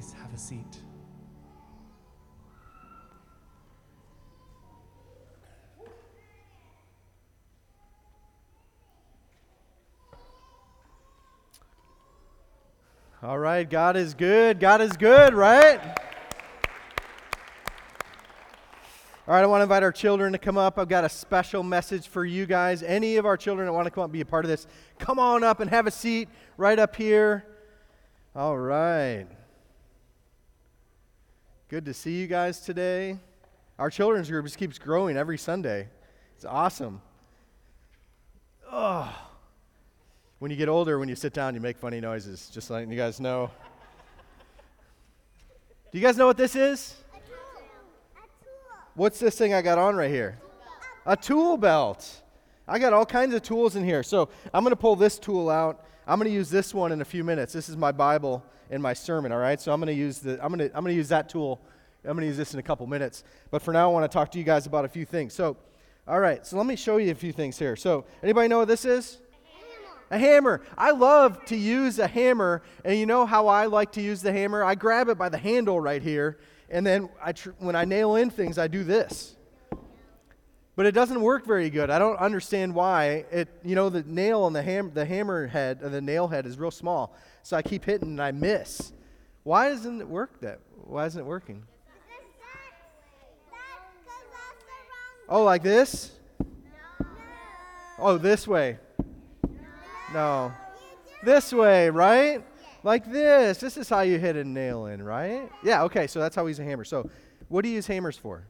please have a seat. All right, God is good. God is good, right? All right, I want to invite our children to come up. I've got a special message for you guys. Any of our children that want to come up and be a part of this, come on up and have a seat right up here. All right. Good to see you guys today. Our children's group just keeps growing every Sunday. It's awesome. Oh. When you get older, when you sit down, you make funny noises, just letting you guys know. Do you guys know what this is? A tool. What's this thing I got on right here? A tool belt. I got all kinds of tools in here. So I'm going to pull this tool out. I'm going to use this one in a few minutes. This is my Bible and my sermon, all right? So I'm going to use the I'm going to I'm going to use that tool. I'm going to use this in a couple minutes. But for now I want to talk to you guys about a few things. So all right, so let me show you a few things here. So anybody know what this is? A hammer. I love to use a hammer, and you know how I like to use the hammer? I grab it by the handle right here, and then I tr- when I nail in things, I do this. But it doesn't work very good. I don't understand why. It, you know, the nail on the ham, the hammer head, or the nail head is real small, so I keep hitting and I miss. Why doesn't it work that? Why isn't it working? Oh, like this? No. Oh, this way. No. This way, right? Like this. This is how you hit a nail in, right? Yeah, okay, so that's how we use a hammer. So, what do you use hammers for?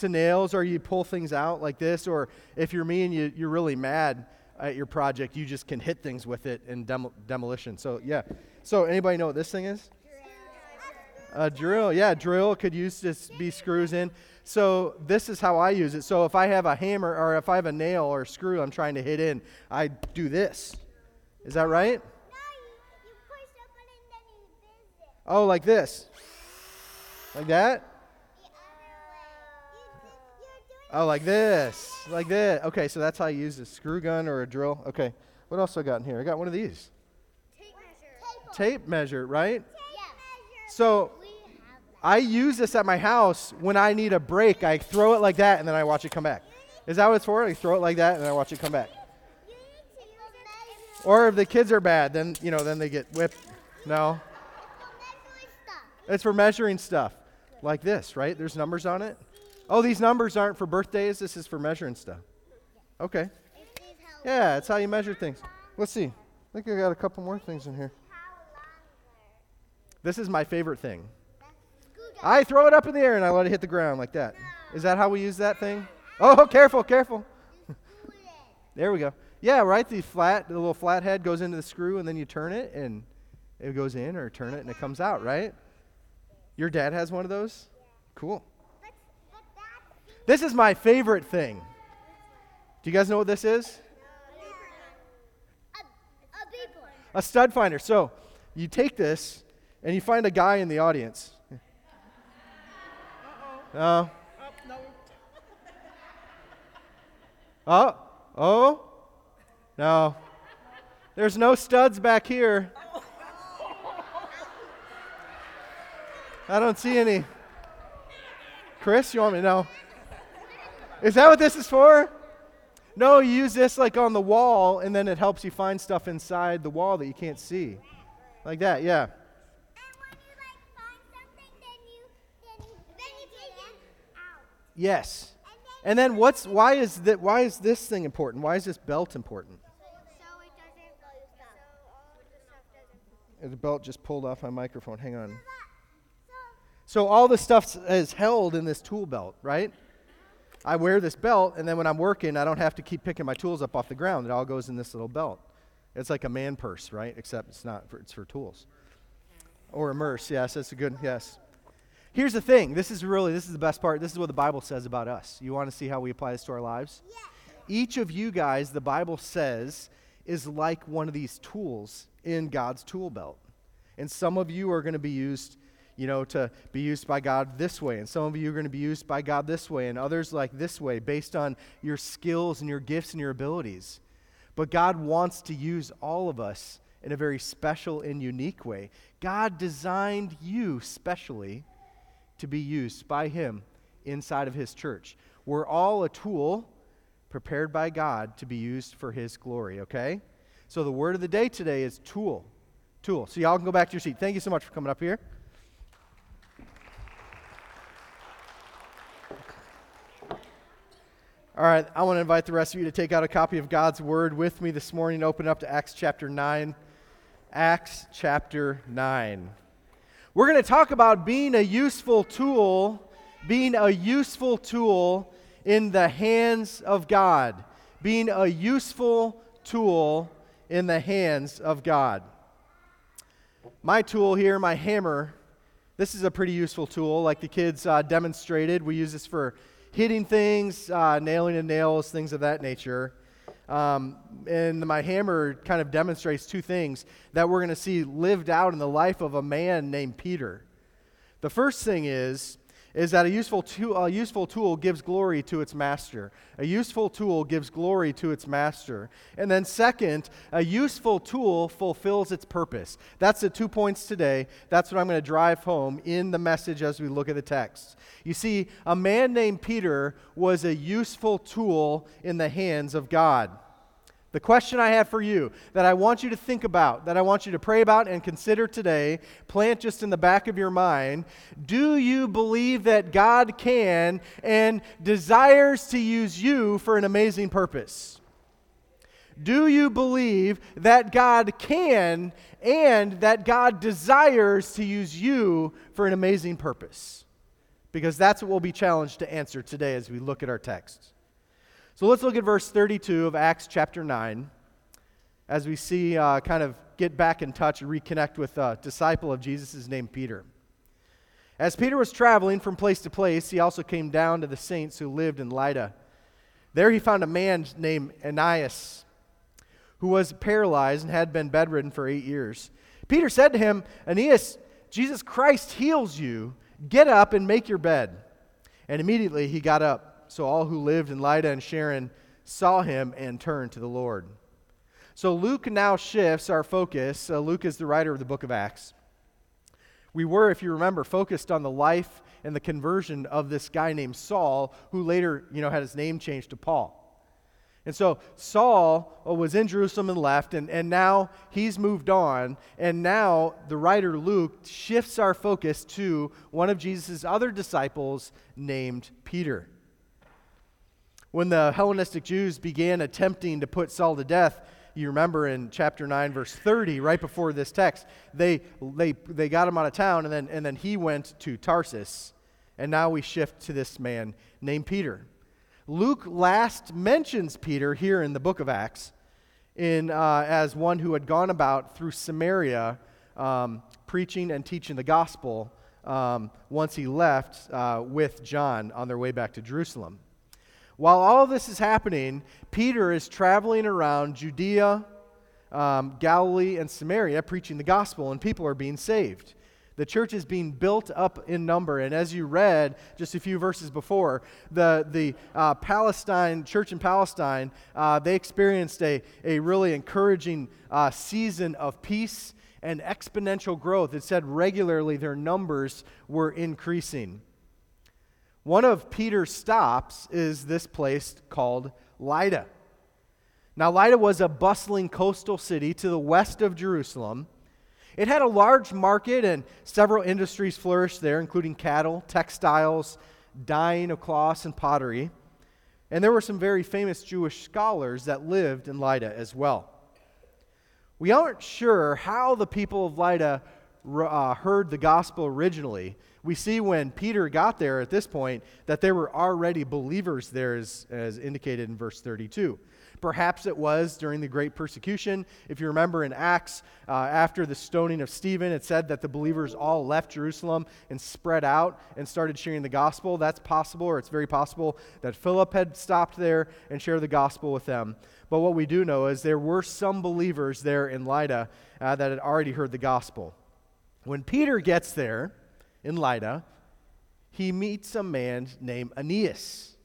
To nails, or you pull things out like this, or if you're me and you, you're really mad at your project, you just can hit things with it in demo, demolition. So, yeah. So, anybody know what this thing is? A drill. Yeah, drill could use to be screws in. So this is how I use it. So if I have a hammer or if I have a nail or a screw I'm trying to hit in, I do this. Is that right? Oh, like this. Like that? Oh, like this. Like this. Okay, so that's how I use a screw gun or a drill. Okay. What else I got in here? I got one of these. Tape measure. Tape measure, right? Yeah. So I use this at my house when I need a break. I throw it like that and then I watch it come back. Is that what it's for? I throw it like that and then I watch it come back. Or if the kids are bad, then you know, then they get whipped. No. It's for measuring stuff. Like this, right? There's numbers on it. Oh, these numbers aren't for birthdays. This is for measuring stuff. Okay. Yeah, it's how you measure things. Let's see. I think I got a couple more things in here. This is my favorite thing. I throw it up in the air and I let it hit the ground like that. Is that how we use that thing? Oh, careful, careful. there we go. Yeah, right. The flat, the little flat head goes into the screw and then you turn it and it goes in or turn it and it comes out, right? Your dad has one of those? Cool. This is my favorite thing. Do you guys know what this is? A stud finder. So you take this and you find a guy in the audience. Uh oh. No. Oh, oh, no. There's no studs back here. I don't see any. Chris, you want me to know? Is that what this is for? No, you use this like on the wall, and then it helps you find stuff inside the wall that you can't see. Like that, yeah. And when you like find something, then you then you take it out. Yes. And then what's why is that why is this thing important? Why is this belt important? The belt just pulled off my microphone. Hang on. So all the stuff is held in this tool belt, right? I wear this belt, and then when I'm working, I don't have to keep picking my tools up off the ground. It all goes in this little belt. It's like a man purse, right? Except it's not. For, it's for tools. Or a merce. Yes, that's a good. Yes. Here's the thing. This is really this is the best part. This is what the Bible says about us. You want to see how we apply this to our lives? Yeah. Each of you guys, the Bible says, is like one of these tools in God's tool belt. And some of you are going to be used, you know, to be used by God this way, and some of you are going to be used by God this way, and others like this way, based on your skills and your gifts and your abilities. But God wants to use all of us in a very special and unique way. God designed you specially to be used by Him inside of His church. We're all a tool prepared by God to be used for His glory, okay? So the word of the day today is tool. Tool. So y'all can go back to your seat. Thank you so much for coming up here. All right, I want to invite the rest of you to take out a copy of God's Word with me this morning. Open up to Acts chapter 9. Acts chapter 9. We're going to talk about being a useful tool, being a useful tool in the hands of God. Being a useful tool in the hands of God. My tool here, my hammer, this is a pretty useful tool, like the kids uh, demonstrated. We use this for hitting things, uh, nailing in nails, things of that nature. Um, and my hammer kind of demonstrates two things that we're going to see lived out in the life of a man named Peter. The first thing is is that a useful, tool, a useful tool gives glory to its master. A useful tool gives glory to its master. And then, second, a useful tool fulfills its purpose. That's the two points today. That's what I'm going to drive home in the message as we look at the text. You see, a man named Peter was a useful tool in the hands of God. The question I have for you that I want you to think about, that I want you to pray about and consider today, plant just in the back of your mind do you believe that God can and desires to use you for an amazing purpose? Do you believe that God can and that God desires to use you for an amazing purpose? Because that's what we'll be challenged to answer today as we look at our text. So let's look at verse 32 of Acts chapter 9 as we see uh, kind of get back in touch and reconnect with a disciple of Jesus named Peter. As Peter was traveling from place to place, he also came down to the saints who lived in Lydda. There he found a man named Aeneas who was paralyzed and had been bedridden for eight years. Peter said to him, Aeneas, Jesus Christ heals you. Get up and make your bed. And immediately he got up so all who lived in Lydda and Sharon saw him and turned to the Lord. So Luke now shifts our focus. Uh, Luke is the writer of the book of Acts. We were, if you remember, focused on the life and the conversion of this guy named Saul, who later, you know, had his name changed to Paul. And so Saul uh, was in Jerusalem and left, and, and now he's moved on. And now the writer Luke shifts our focus to one of Jesus' other disciples named Peter. When the Hellenistic Jews began attempting to put Saul to death, you remember in chapter 9 verse 30 right before this text they, they, they got him out of town and then, and then he went to tarsus. And now we shift to this man named peter. Luke last mentions peter here in the book of acts in, uh, as one who had gone about through samaria um, preaching and teaching the gospel um, once he left uh, with john on their way back to jerusalem while all this is happening, Peter is traveling around Judea, um, Galilee, and Samaria preaching the gospel, and people are being saved. The church is being built up in number. And as you read just a few verses before, the, the uh, Palestine, church in Palestine, uh, they experienced a, a really encouraging uh, season of peace and exponential growth. It said regularly their numbers were increasing. One of Peter's stops is this place called Lydda. Now, Lydda was a bustling coastal city to the west of Jerusalem. It had a large market and several industries flourished there, including cattle, textiles, dyeing of cloths, and pottery. And there were some very famous Jewish scholars that lived in Lydda as well. We aren't sure how the people of Lydda uh, heard the gospel originally, we see when Peter got there at this point that there were already believers there, as, as indicated in verse 32. Perhaps it was during the great persecution. If you remember in Acts, uh, after the stoning of Stephen, it said that the believers all left Jerusalem and spread out and started sharing the gospel. That's possible, or it's very possible that Philip had stopped there and shared the gospel with them. But what we do know is there were some believers there in Lydda uh, that had already heard the gospel. When Peter gets there in Lydda, he meets a man named Aeneas.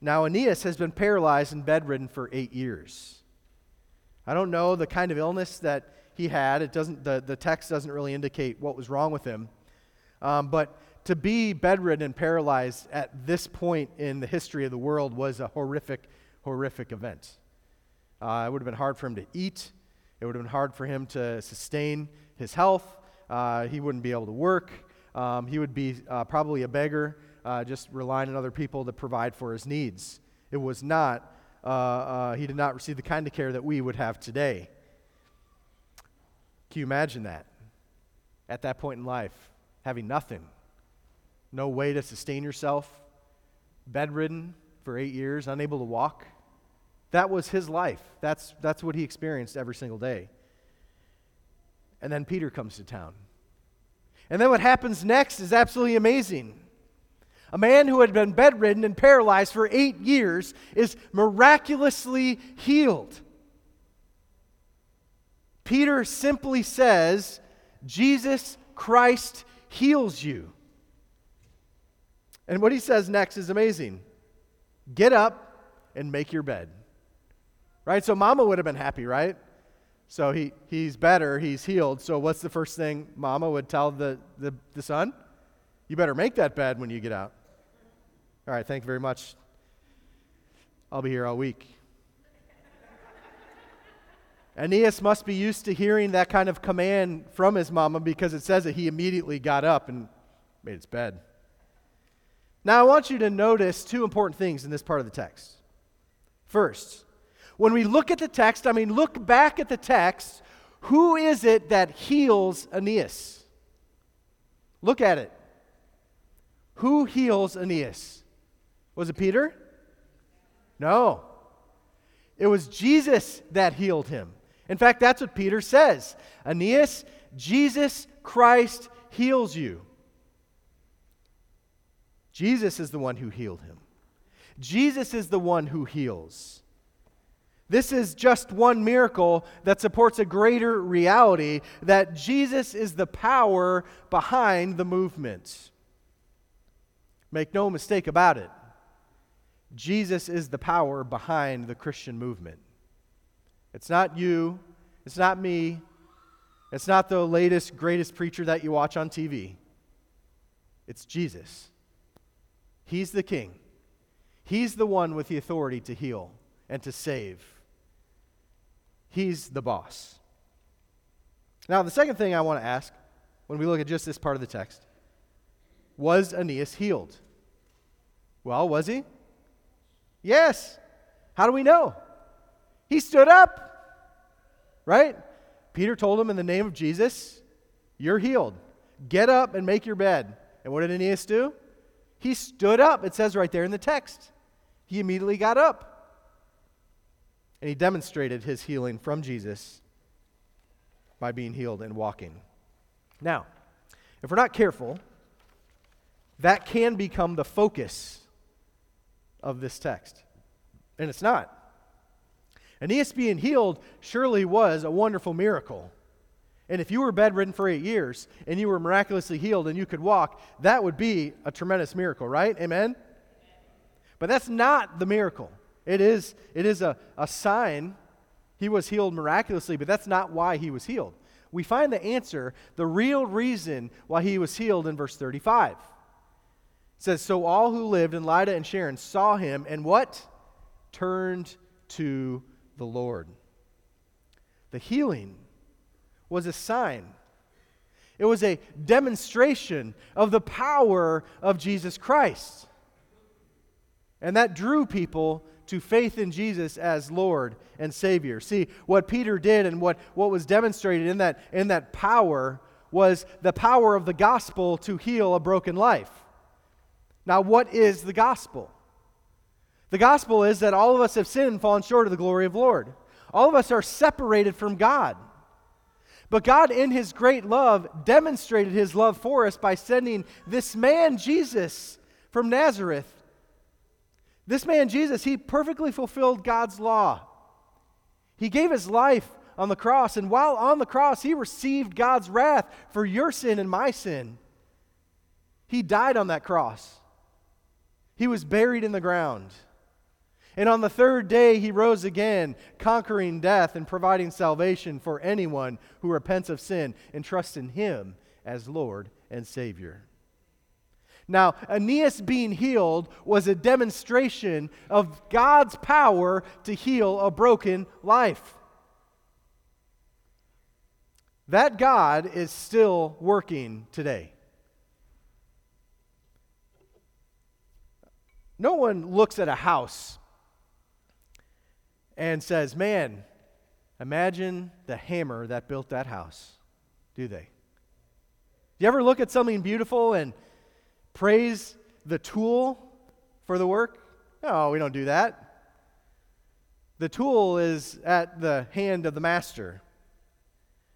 Now, Aeneas has been paralyzed and bedridden for eight years. I don't know the kind of illness that he had. It doesn't, the, the text doesn't really indicate what was wrong with him. Um, but to be bedridden and paralyzed at this point in the history of the world was a horrific, horrific event. Uh, it would have been hard for him to eat. It would have been hard for him to sustain his health. Uh, he wouldn't be able to work. Um, he would be uh, probably a beggar, uh, just relying on other people to provide for his needs. It was not, uh, uh, he did not receive the kind of care that we would have today. Can you imagine that? At that point in life, having nothing, no way to sustain yourself, bedridden for eight years, unable to walk. That was his life. That's, that's what he experienced every single day. And then Peter comes to town. And then what happens next is absolutely amazing. A man who had been bedridden and paralyzed for eight years is miraculously healed. Peter simply says, Jesus Christ heals you. And what he says next is amazing get up and make your bed. Right? So mama would have been happy, right? So he, he's better, he's healed. So what's the first thing mama would tell the, the, the son? You better make that bed when you get out. All right, thank you very much. I'll be here all week. Aeneas must be used to hearing that kind of command from his mama because it says that he immediately got up and made his bed. Now, I want you to notice two important things in this part of the text. First, when we look at the text, I mean, look back at the text, who is it that heals Aeneas? Look at it. Who heals Aeneas? Was it Peter? No. It was Jesus that healed him. In fact, that's what Peter says Aeneas, Jesus Christ heals you. Jesus is the one who healed him. Jesus is the one who heals. This is just one miracle that supports a greater reality that Jesus is the power behind the movement. Make no mistake about it. Jesus is the power behind the Christian movement. It's not you, it's not me, it's not the latest, greatest preacher that you watch on TV. It's Jesus. He's the king. He's the one with the authority to heal and to save. He's the boss. Now, the second thing I want to ask when we look at just this part of the text was Aeneas healed? Well, was he? Yes. How do we know? He stood up. Right? Peter told him in the name of Jesus, You're healed. Get up and make your bed. And what did Aeneas do? He stood up. It says right there in the text. He immediately got up. And he demonstrated his healing from Jesus by being healed and walking. Now, if we're not careful, that can become the focus of this text. And it's not. Aeneas being healed surely was a wonderful miracle. And if you were bedridden for eight years and you were miraculously healed and you could walk, that would be a tremendous miracle, right? Amen? But that's not the miracle. It is, it is a, a sign he was healed miraculously, but that's not why he was healed. We find the answer, the real reason why he was healed in verse 35. It says, So all who lived in Lydda and Sharon saw him and what? Turned to the Lord. The healing was a sign, it was a demonstration of the power of Jesus Christ. And that drew people to faith in Jesus as Lord and Savior. See, what Peter did and what, what was demonstrated in that, in that power was the power of the gospel to heal a broken life. Now, what is the gospel? The gospel is that all of us have sinned and fallen short of the glory of the Lord. All of us are separated from God. But God, in His great love, demonstrated His love for us by sending this man, Jesus, from Nazareth. This man, Jesus, he perfectly fulfilled God's law. He gave his life on the cross, and while on the cross, he received God's wrath for your sin and my sin. He died on that cross, he was buried in the ground. And on the third day, he rose again, conquering death and providing salvation for anyone who repents of sin and trusts in him as Lord and Savior. Now, Aeneas being healed was a demonstration of God's power to heal a broken life. That God is still working today. No one looks at a house and says, Man, imagine the hammer that built that house, do they? Do you ever look at something beautiful and praise the tool for the work? No, we don't do that. The tool is at the hand of the master.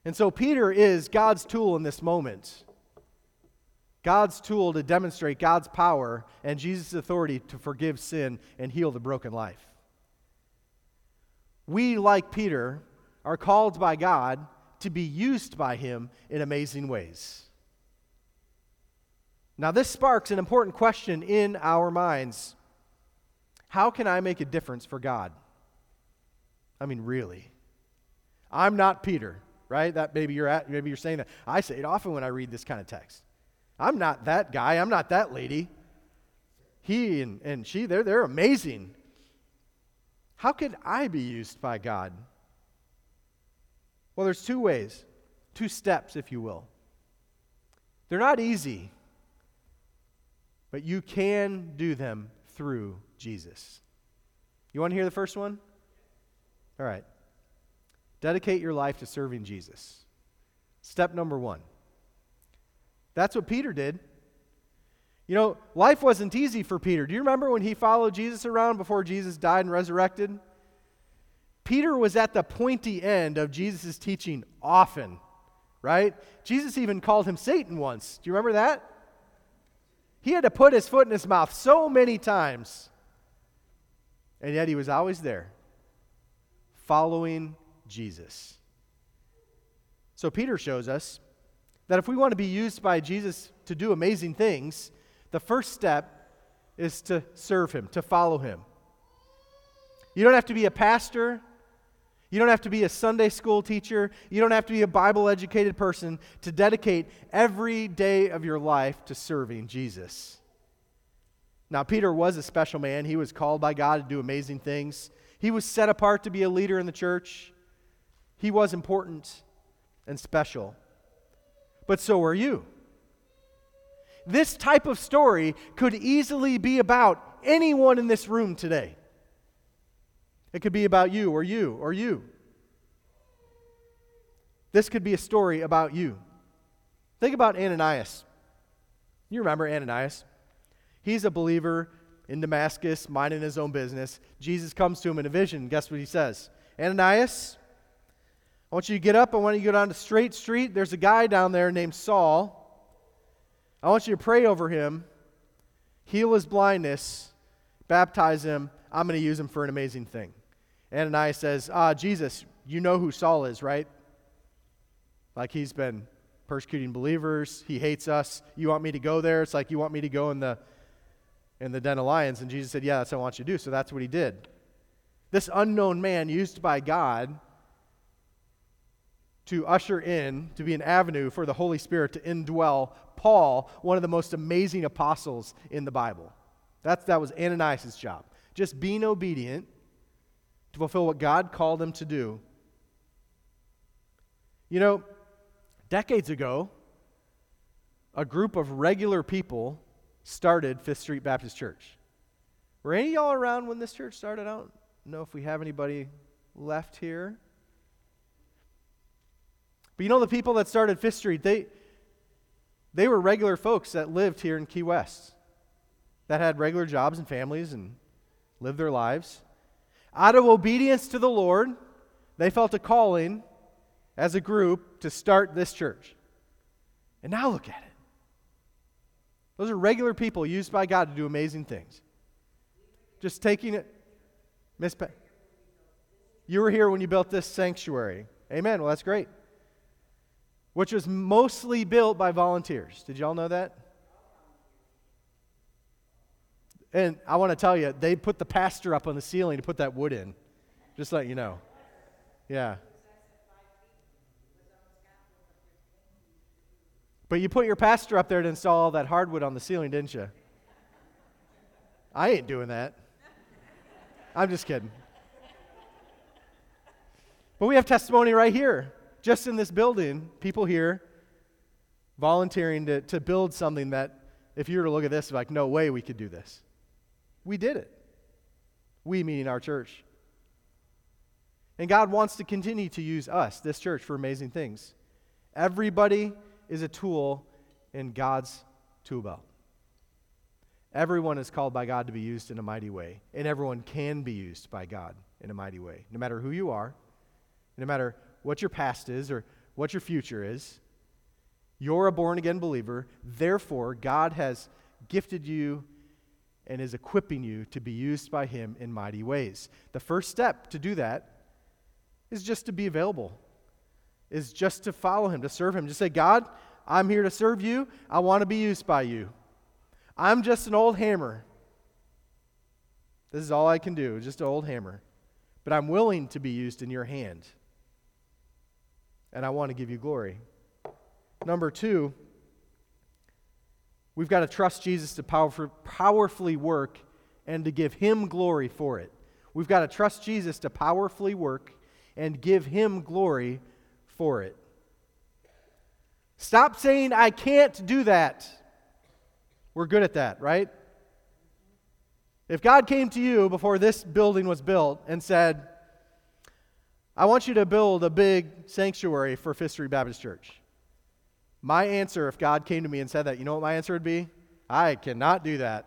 And so Peter is God's tool in this moment. God's tool to demonstrate God's power and Jesus' authority to forgive sin and heal the broken life. We, like Peter, are called by God to be used by Him in amazing ways. Now, this sparks an important question in our minds How can I make a difference for God? I mean, really. I'm not Peter, right? That maybe you're at, maybe you're saying that. I say it often when I read this kind of text. I'm not that guy. I'm not that lady. He and, and she, they're, they're amazing. How could I be used by God? Well, there's two ways, two steps, if you will. They're not easy, but you can do them through Jesus. You want to hear the first one? All right. Dedicate your life to serving Jesus. Step number one. That's what Peter did. You know, life wasn't easy for Peter. Do you remember when he followed Jesus around before Jesus died and resurrected? Peter was at the pointy end of Jesus' teaching often, right? Jesus even called him Satan once. Do you remember that? He had to put his foot in his mouth so many times. And yet he was always there, following Jesus. So Peter shows us that if we want to be used by Jesus to do amazing things, the first step is to serve him, to follow him. You don't have to be a pastor. You don't have to be a Sunday school teacher. You don't have to be a Bible educated person to dedicate every day of your life to serving Jesus. Now, Peter was a special man. He was called by God to do amazing things. He was set apart to be a leader in the church. He was important and special but so are you. This type of story could easily be about anyone in this room today. It could be about you or you or you. This could be a story about you. Think about Ananias. You remember Ananias? He's a believer in Damascus, minding his own business. Jesus comes to him in a vision. Guess what he says? Ananias, I want you to get up. I want you to go down to Straight Street. There's a guy down there named Saul. I want you to pray over him, heal his blindness, baptize him. I'm going to use him for an amazing thing. Ananias says, Ah, Jesus, you know who Saul is, right? Like he's been persecuting believers. He hates us. You want me to go there? It's like you want me to go in the in the den of lions. And Jesus said, Yeah, that's what I want you to do. So that's what he did. This unknown man used by God to usher in, to be an avenue for the Holy Spirit to indwell Paul, one of the most amazing apostles in the Bible. That's, that was Ananias' job. Just being obedient to fulfill what God called him to do. You know, decades ago, a group of regular people started Fifth Street Baptist Church. Were any of y'all around when this church started? I don't know if we have anybody left here. But you know the people that started Fifth Street, they, they were regular folks that lived here in Key West, that had regular jobs and families and lived their lives. Out of obedience to the Lord, they felt a calling as a group to start this church. And now look at it. Those are regular people used by God to do amazing things. Just taking it. Miss Pe- you were here when you built this sanctuary. Amen. Well, that's great which was mostly built by volunteers. Did y'all know that? And I want to tell you, they put the pastor up on the ceiling to put that wood in. Just let you know. Yeah. But you put your pastor up there to install all that hardwood on the ceiling, didn't you? I ain't doing that. I'm just kidding. But we have testimony right here, just in this building, people here volunteering to, to build something that, if you were to look at this, like, no way we could do this. We did it. We, meaning our church. And God wants to continue to use us, this church, for amazing things. Everybody is a tool in God's tool belt. Everyone is called by God to be used in a mighty way, and everyone can be used by God in a mighty way, no matter who you are, no matter what your past is or what your future is. You're a born again believer. Therefore, God has gifted you and is equipping you to be used by Him in mighty ways. The first step to do that is just to be available, is just to follow Him, to serve Him. Just say, God, I'm here to serve you. I want to be used by you. I'm just an old hammer. This is all I can do, just an old hammer. But I'm willing to be used in your hand. And I want to give you glory. Number two, we've got to trust Jesus to power, powerfully work and to give him glory for it. We've got to trust Jesus to powerfully work and give him glory for it. Stop saying, I can't do that. We're good at that, right? If God came to you before this building was built and said, I want you to build a big sanctuary for Fifth Baptist Church. My answer, if God came to me and said that, you know what my answer would be? I cannot do that.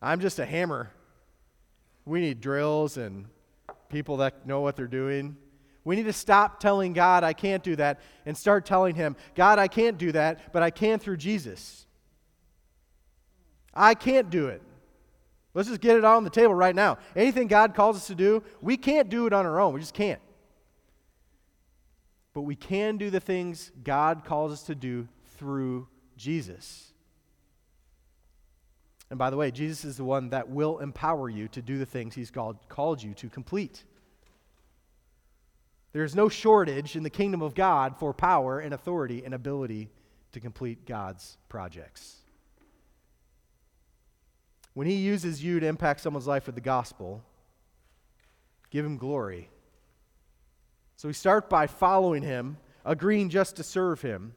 I'm just a hammer. We need drills and people that know what they're doing. We need to stop telling God, I can't do that, and start telling Him, God, I can't do that, but I can through Jesus. I can't do it. Let's just get it on the table right now. Anything God calls us to do, we can't do it on our own. We just can't. But we can do the things God calls us to do through Jesus. And by the way, Jesus is the one that will empower you to do the things He's called, called you to complete. There's no shortage in the kingdom of God for power and authority and ability to complete God's projects. When He uses you to impact someone's life with the gospel, give Him glory. So we start by following Him, agreeing just to serve Him.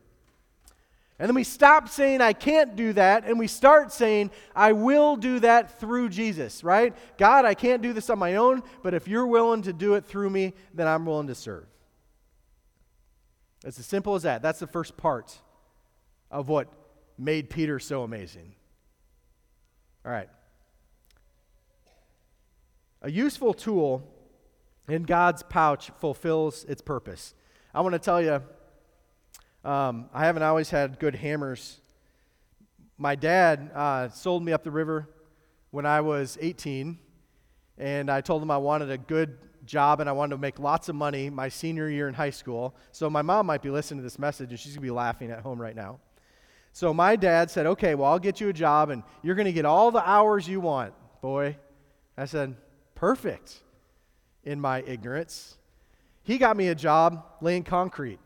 And then we stop saying, I can't do that, and we start saying, I will do that through Jesus, right? God, I can't do this on my own, but if you're willing to do it through me, then I'm willing to serve. It's as simple as that. That's the first part of what made Peter so amazing. All right. A useful tool in God's pouch fulfills its purpose. I want to tell you, um, I haven't always had good hammers. My dad uh, sold me up the river when I was 18, and I told him I wanted a good job and I wanted to make lots of money my senior year in high school. So my mom might be listening to this message and she's going to be laughing at home right now. So my dad said, Okay, well, I'll get you a job and you're going to get all the hours you want, boy. I said, Perfect, in my ignorance. He got me a job laying concrete.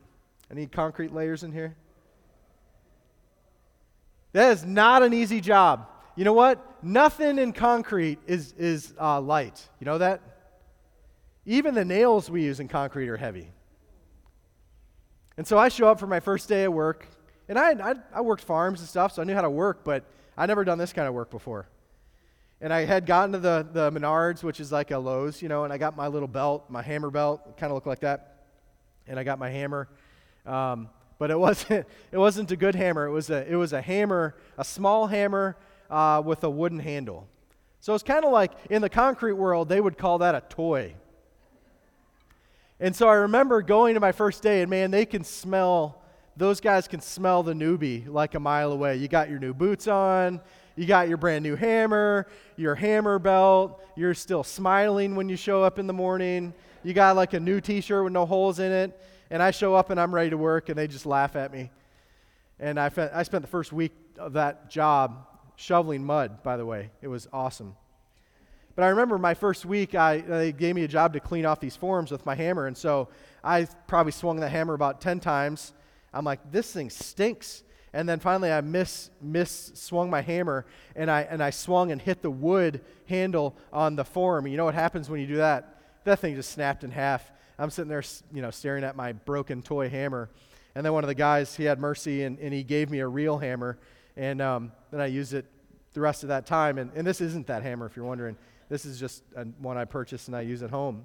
I need concrete layers in here. That is not an easy job. You know what? Nothing in concrete is, is uh, light. You know that? Even the nails we use in concrete are heavy. And so I show up for my first day at work, and I, I, I, worked farms and stuff, so I knew how to work, but I'd never done this kind of work before. And I had gotten to the, the Menards, which is like a Lowe's, you know, and I got my little belt, my hammer belt, kind of looked like that. And I got my hammer. Um, but it wasn't, it wasn't a good hammer. It was a, it was a hammer, a small hammer uh, with a wooden handle. So it's kind of like in the concrete world, they would call that a toy. And so I remember going to my first day, and man, they can smell those guys can smell the newbie like a mile away. You got your new boots on, you got your brand new hammer, your hammer belt, you're still smiling when you show up in the morning, you got like a new t shirt with no holes in it, and I show up and I'm ready to work, and they just laugh at me. And I, fe- I spent the first week of that job shoveling mud, by the way. It was awesome. But I remember my first week, I, they gave me a job to clean off these forms with my hammer. And so I probably swung the hammer about 10 times. I'm like, this thing stinks. And then finally, I miss, miss swung my hammer and I, and I swung and hit the wood handle on the form. You know what happens when you do that? That thing just snapped in half. I'm sitting there, you know, staring at my broken toy hammer. And then one of the guys, he had mercy and, and he gave me a real hammer. And um, then I used it the rest of that time. And, and this isn't that hammer, if you're wondering. This is just a, one I purchased and I use at home.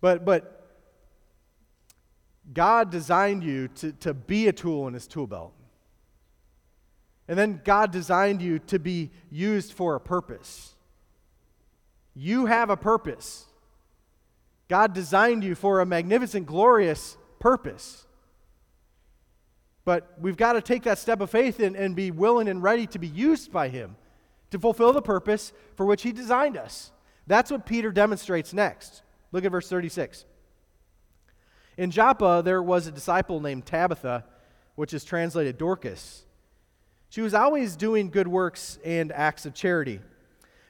But, but God designed you to, to be a tool in his tool belt. And then God designed you to be used for a purpose. You have a purpose. God designed you for a magnificent, glorious purpose. But we've got to take that step of faith and, and be willing and ready to be used by Him to fulfill the purpose for which He designed us. That's what Peter demonstrates next. Look at verse 36. In Joppa, there was a disciple named Tabitha, which is translated Dorcas. She was always doing good works and acts of charity.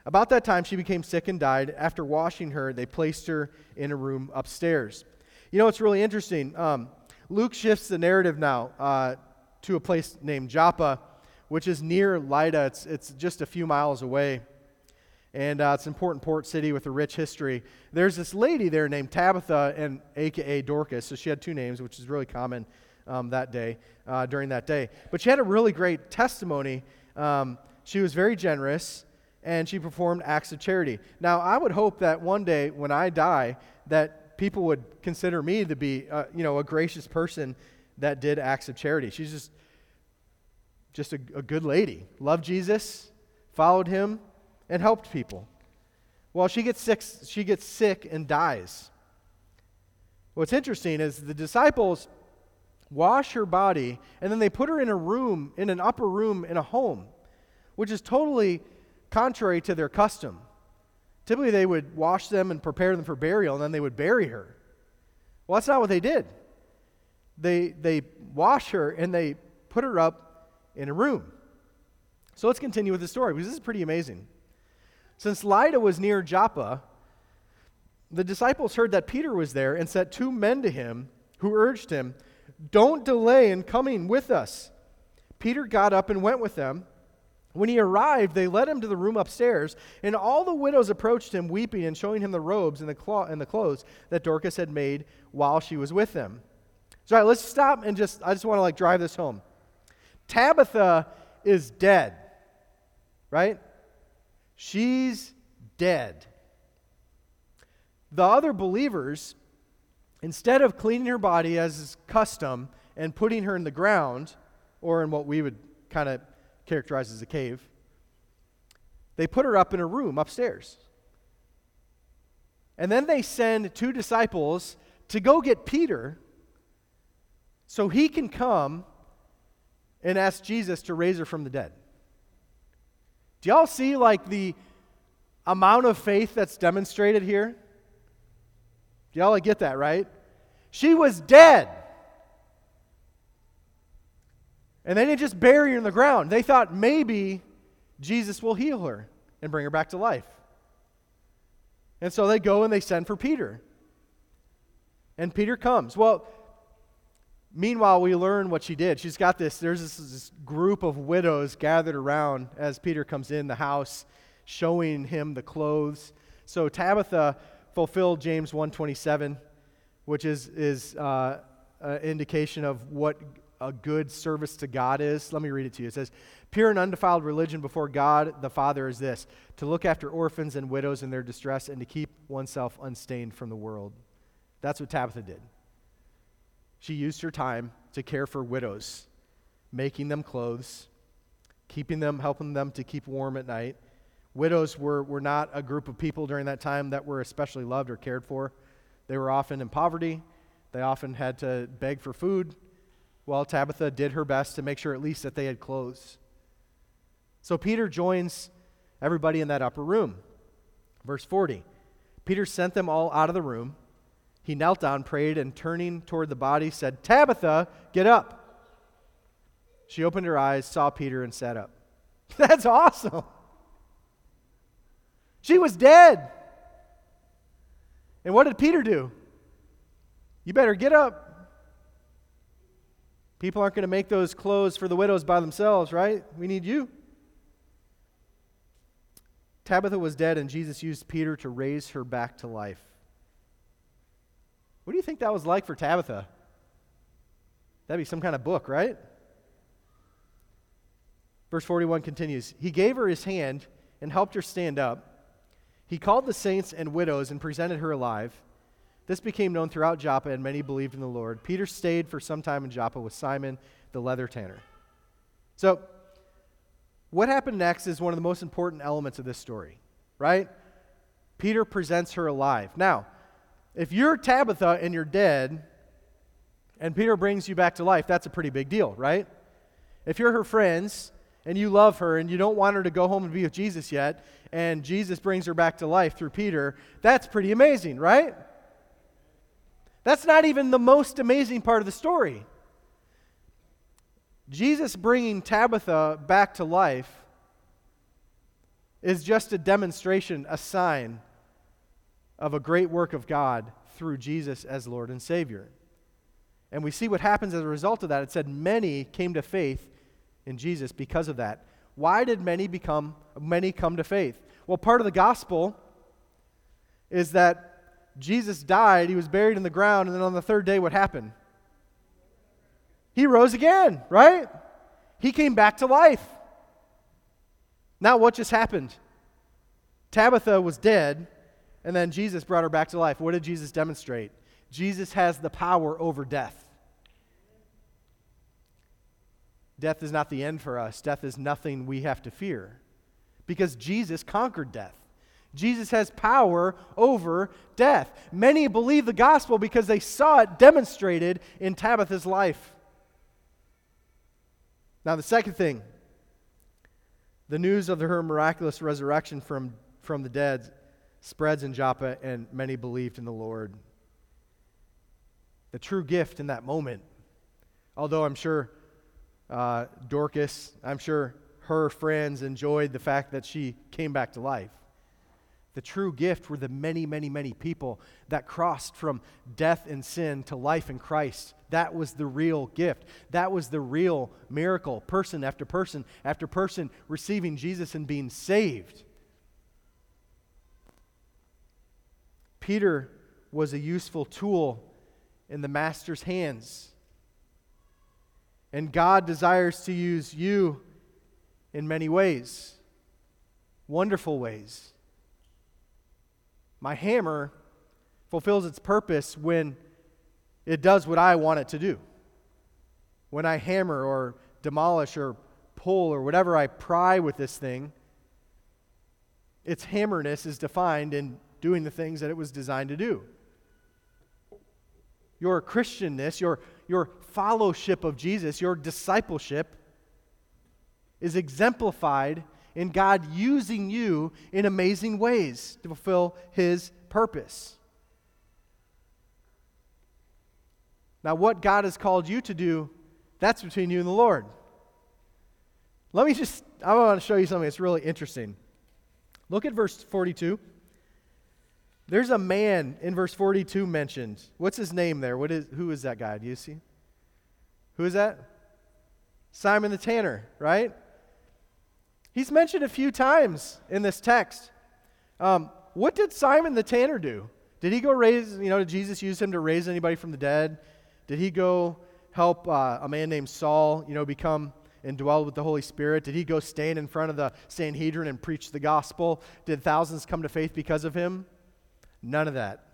About that time, she became sick and died. After washing her, they placed her in a room upstairs. You know, it's really interesting. Um, Luke shifts the narrative now uh, to a place named Joppa, which is near Lydda. It's, it's just a few miles away. And uh, it's an important port city with a rich history. There's this lady there named Tabitha, and AKA Dorcas. So she had two names, which is really common um, that day, uh, during that day. But she had a really great testimony. Um, she was very generous and she performed acts of charity. Now, I would hope that one day when I die, that people would consider me to be, uh, you know, a gracious person that did acts of charity. She's just, just a, a good lady. Loved Jesus, followed him, and helped people. Well, she gets sick, she gets sick and dies. What's interesting is the disciples wash her body and then they put her in a room, in an upper room in a home, which is totally contrary to their custom. Typically, they would wash them and prepare them for burial, and then they would bury her. Well, that's not what they did. They, they wash her and they put her up in a room. So let's continue with the story because this is pretty amazing. Since Lydda was near Joppa, the disciples heard that Peter was there and sent two men to him who urged him, Don't delay in coming with us. Peter got up and went with them. When he arrived, they led him to the room upstairs, and all the widows approached him, weeping and showing him the robes and the, clo- and the clothes that Dorcas had made while she was with them. So, all right, let's stop and just, I just want to like drive this home. Tabitha is dead, right? She's dead. The other believers, instead of cleaning her body as is custom and putting her in the ground, or in what we would kind of characterize as a cave. They put her up in a room upstairs. And then they send two disciples to go get Peter so he can come and ask Jesus to raise her from the dead. Do y'all see like the amount of faith that's demonstrated here? Do y'all get that, right? She was dead. And they didn't just bury her in the ground. They thought maybe Jesus will heal her and bring her back to life. And so they go and they send for Peter. And Peter comes. Well, meanwhile, we learn what she did. She's got this, there's this, this group of widows gathered around as Peter comes in the house, showing him the clothes. So Tabitha fulfilled James 127, which is, is uh, an indication of what a good service to God is. Let me read it to you. It says, Pure and undefiled religion before God the Father is this to look after orphans and widows in their distress and to keep oneself unstained from the world. That's what Tabitha did. She used her time to care for widows, making them clothes, keeping them, helping them to keep warm at night. Widows were, were not a group of people during that time that were especially loved or cared for. They were often in poverty. They often had to beg for food well, Tabitha did her best to make sure at least that they had clothes. So Peter joins everybody in that upper room. Verse 40 Peter sent them all out of the room. He knelt down, prayed, and turning toward the body, said, Tabitha, get up. She opened her eyes, saw Peter, and sat up. That's awesome. She was dead. And what did Peter do? You better get up. People aren't going to make those clothes for the widows by themselves, right? We need you. Tabitha was dead, and Jesus used Peter to raise her back to life. What do you think that was like for Tabitha? That'd be some kind of book, right? Verse 41 continues He gave her his hand and helped her stand up. He called the saints and widows and presented her alive. This became known throughout Joppa, and many believed in the Lord. Peter stayed for some time in Joppa with Simon, the leather tanner. So, what happened next is one of the most important elements of this story, right? Peter presents her alive. Now, if you're Tabitha and you're dead, and Peter brings you back to life, that's a pretty big deal, right? If you're her friends and you love her and you don't want her to go home and be with Jesus yet, and Jesus brings her back to life through Peter, that's pretty amazing, right? That's not even the most amazing part of the story. Jesus bringing Tabitha back to life is just a demonstration, a sign of a great work of God through Jesus as Lord and Savior. And we see what happens as a result of that. It said many came to faith in Jesus because of that. Why did many become many come to faith? Well, part of the gospel is that Jesus died, he was buried in the ground, and then on the third day, what happened? He rose again, right? He came back to life. Now, what just happened? Tabitha was dead, and then Jesus brought her back to life. What did Jesus demonstrate? Jesus has the power over death. Death is not the end for us, death is nothing we have to fear because Jesus conquered death. Jesus has power over death. Many believe the gospel because they saw it demonstrated in Tabitha's life. Now, the second thing the news of her miraculous resurrection from, from the dead spreads in Joppa, and many believed in the Lord. The true gift in that moment, although I'm sure uh, Dorcas, I'm sure her friends enjoyed the fact that she came back to life. The true gift were the many, many, many people that crossed from death and sin to life in Christ. That was the real gift. That was the real miracle. Person after person after person receiving Jesus and being saved. Peter was a useful tool in the Master's hands. And God desires to use you in many ways, wonderful ways. My hammer fulfills its purpose when it does what I want it to do. When I hammer or demolish or pull or whatever I pry with this thing, its hammerness is defined in doing the things that it was designed to do. Your Christianness, your, your fellowship of Jesus, your discipleship is exemplified in God using you in amazing ways to fulfill His purpose. Now, what God has called you to do, that's between you and the Lord. Let me just, I want to show you something that's really interesting. Look at verse 42. There's a man in verse 42 mentioned. What's his name there? What is, who is that guy? Do you see? Who is that? Simon the Tanner, right? He's mentioned a few times in this text. Um, what did Simon the tanner do? Did he go raise, you know, did Jesus use him to raise anybody from the dead? Did he go help uh, a man named Saul, you know, become indwelled with the Holy Spirit? Did he go stand in front of the Sanhedrin and preach the gospel? Did thousands come to faith because of him? None of that.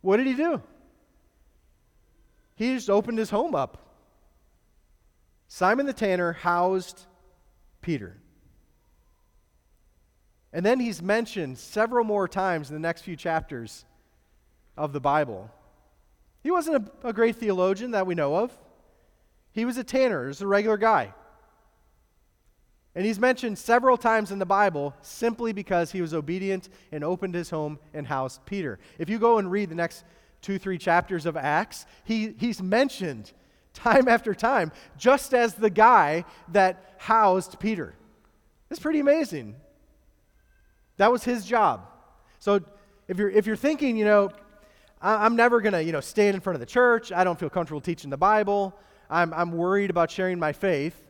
What did he do? He just opened his home up. Simon the tanner housed Peter. And then he's mentioned several more times in the next few chapters of the Bible. He wasn't a, a great theologian that we know of. He was a tanner, he was a regular guy. And he's mentioned several times in the Bible simply because he was obedient and opened his home and housed Peter. If you go and read the next two, three chapters of Acts, he, he's mentioned time after time, just as the guy that housed Peter. It's pretty amazing. That was his job. So if you're, if you're thinking, you know, I, am never going to, you know, stand in front of the church. I don't feel comfortable teaching the Bible. I'm, I'm worried about sharing my faith.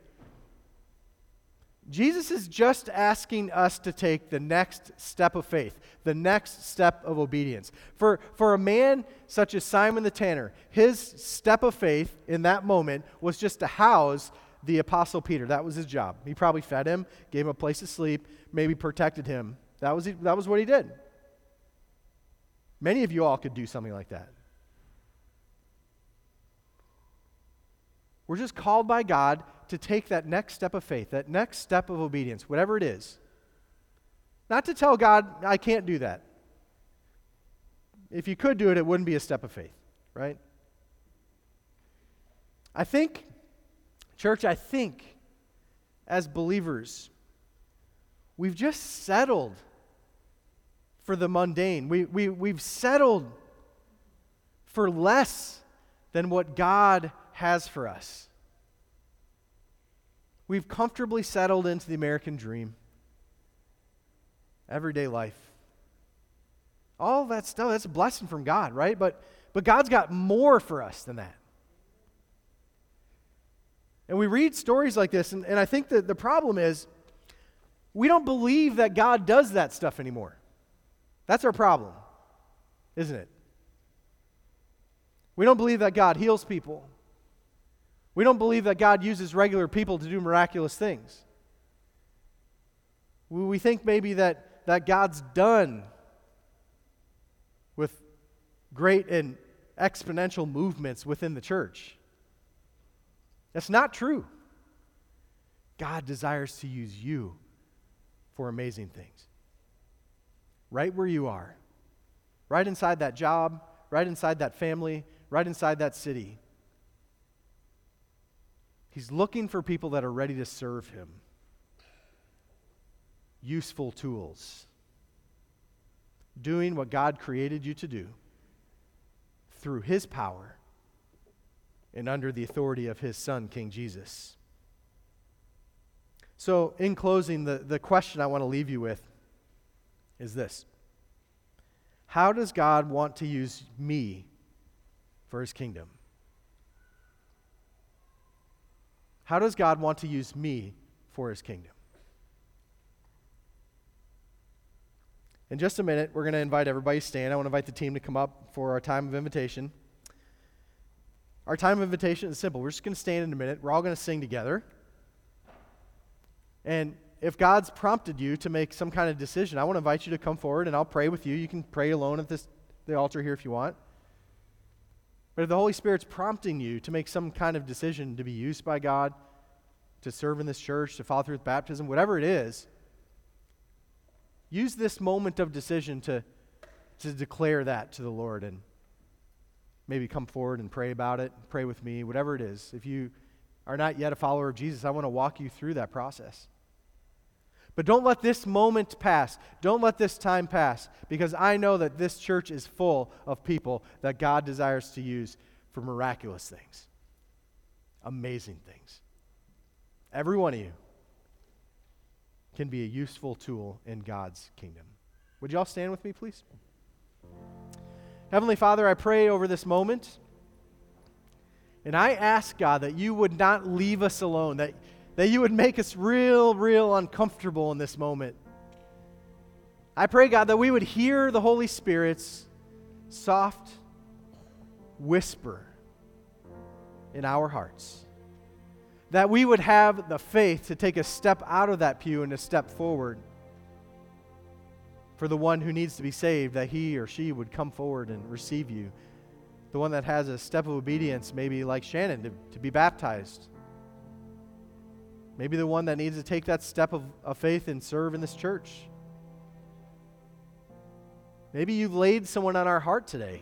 Jesus is just asking us to take the next step of faith, the next step of obedience. For, for a man such as Simon the Tanner, his step of faith in that moment was just to house the Apostle Peter. That was his job. He probably fed him, gave him a place to sleep, maybe protected him. That was, that was what he did. Many of you all could do something like that. We're just called by God to take that next step of faith, that next step of obedience, whatever it is. Not to tell God, I can't do that. If you could do it, it wouldn't be a step of faith, right? I think, church, I think as believers, we've just settled for the mundane. We, we, we've settled for less than what God has for us. We've comfortably settled into the American dream, everyday life. All that stuff, that's a blessing from God, right? But, but God's got more for us than that. And we read stories like this, and, and I think that the problem is we don't believe that God does that stuff anymore. That's our problem, isn't it? We don't believe that God heals people. We don't believe that God uses regular people to do miraculous things. We think maybe that, that God's done with great and exponential movements within the church. That's not true. God desires to use you for amazing things. Right where you are, right inside that job, right inside that family, right inside that city. He's looking for people that are ready to serve him. Useful tools. Doing what God created you to do through his power and under the authority of his son, King Jesus. So, in closing, the, the question I want to leave you with is this How does God want to use me for his kingdom? How does God want to use me for his kingdom? In just a minute, we're going to invite everybody to stand. I want to invite the team to come up for our time of invitation. Our time of invitation is simple. We're just going to stand in a minute. We're all going to sing together. And if God's prompted you to make some kind of decision, I want to invite you to come forward and I'll pray with you. You can pray alone at this, the altar here if you want. But if the Holy Spirit's prompting you to make some kind of decision to be used by God, to serve in this church, to follow through with baptism, whatever it is, use this moment of decision to, to declare that to the Lord and maybe come forward and pray about it, pray with me, whatever it is. If you are not yet a follower of Jesus, I want to walk you through that process. But don't let this moment pass. Don't let this time pass because I know that this church is full of people that God desires to use for miraculous things, amazing things. Every one of you can be a useful tool in God's kingdom. Would you all stand with me, please? Heavenly Father, I pray over this moment. And I ask, God, that you would not leave us alone, that that you would make us real, real uncomfortable in this moment. I pray, God, that we would hear the Holy Spirit's soft whisper in our hearts. That we would have the faith to take a step out of that pew and a step forward for the one who needs to be saved, that he or she would come forward and receive you. The one that has a step of obedience, maybe like Shannon, to, to be baptized Maybe the one that needs to take that step of, of faith and serve in this church. Maybe you've laid someone on our heart today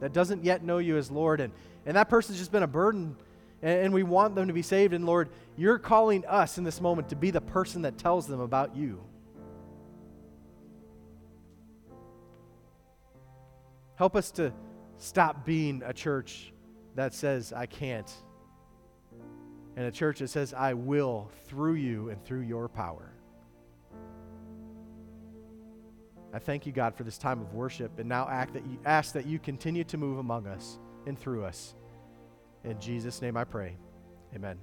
that doesn't yet know you as Lord, and, and that person's just been a burden, and, and we want them to be saved. And Lord, you're calling us in this moment to be the person that tells them about you. Help us to stop being a church that says, I can't and a church that says, I will through you and through your power. I thank you, God, for this time of worship and now act that you, ask that you continue to move among us and through us. In Jesus' name I pray. Amen.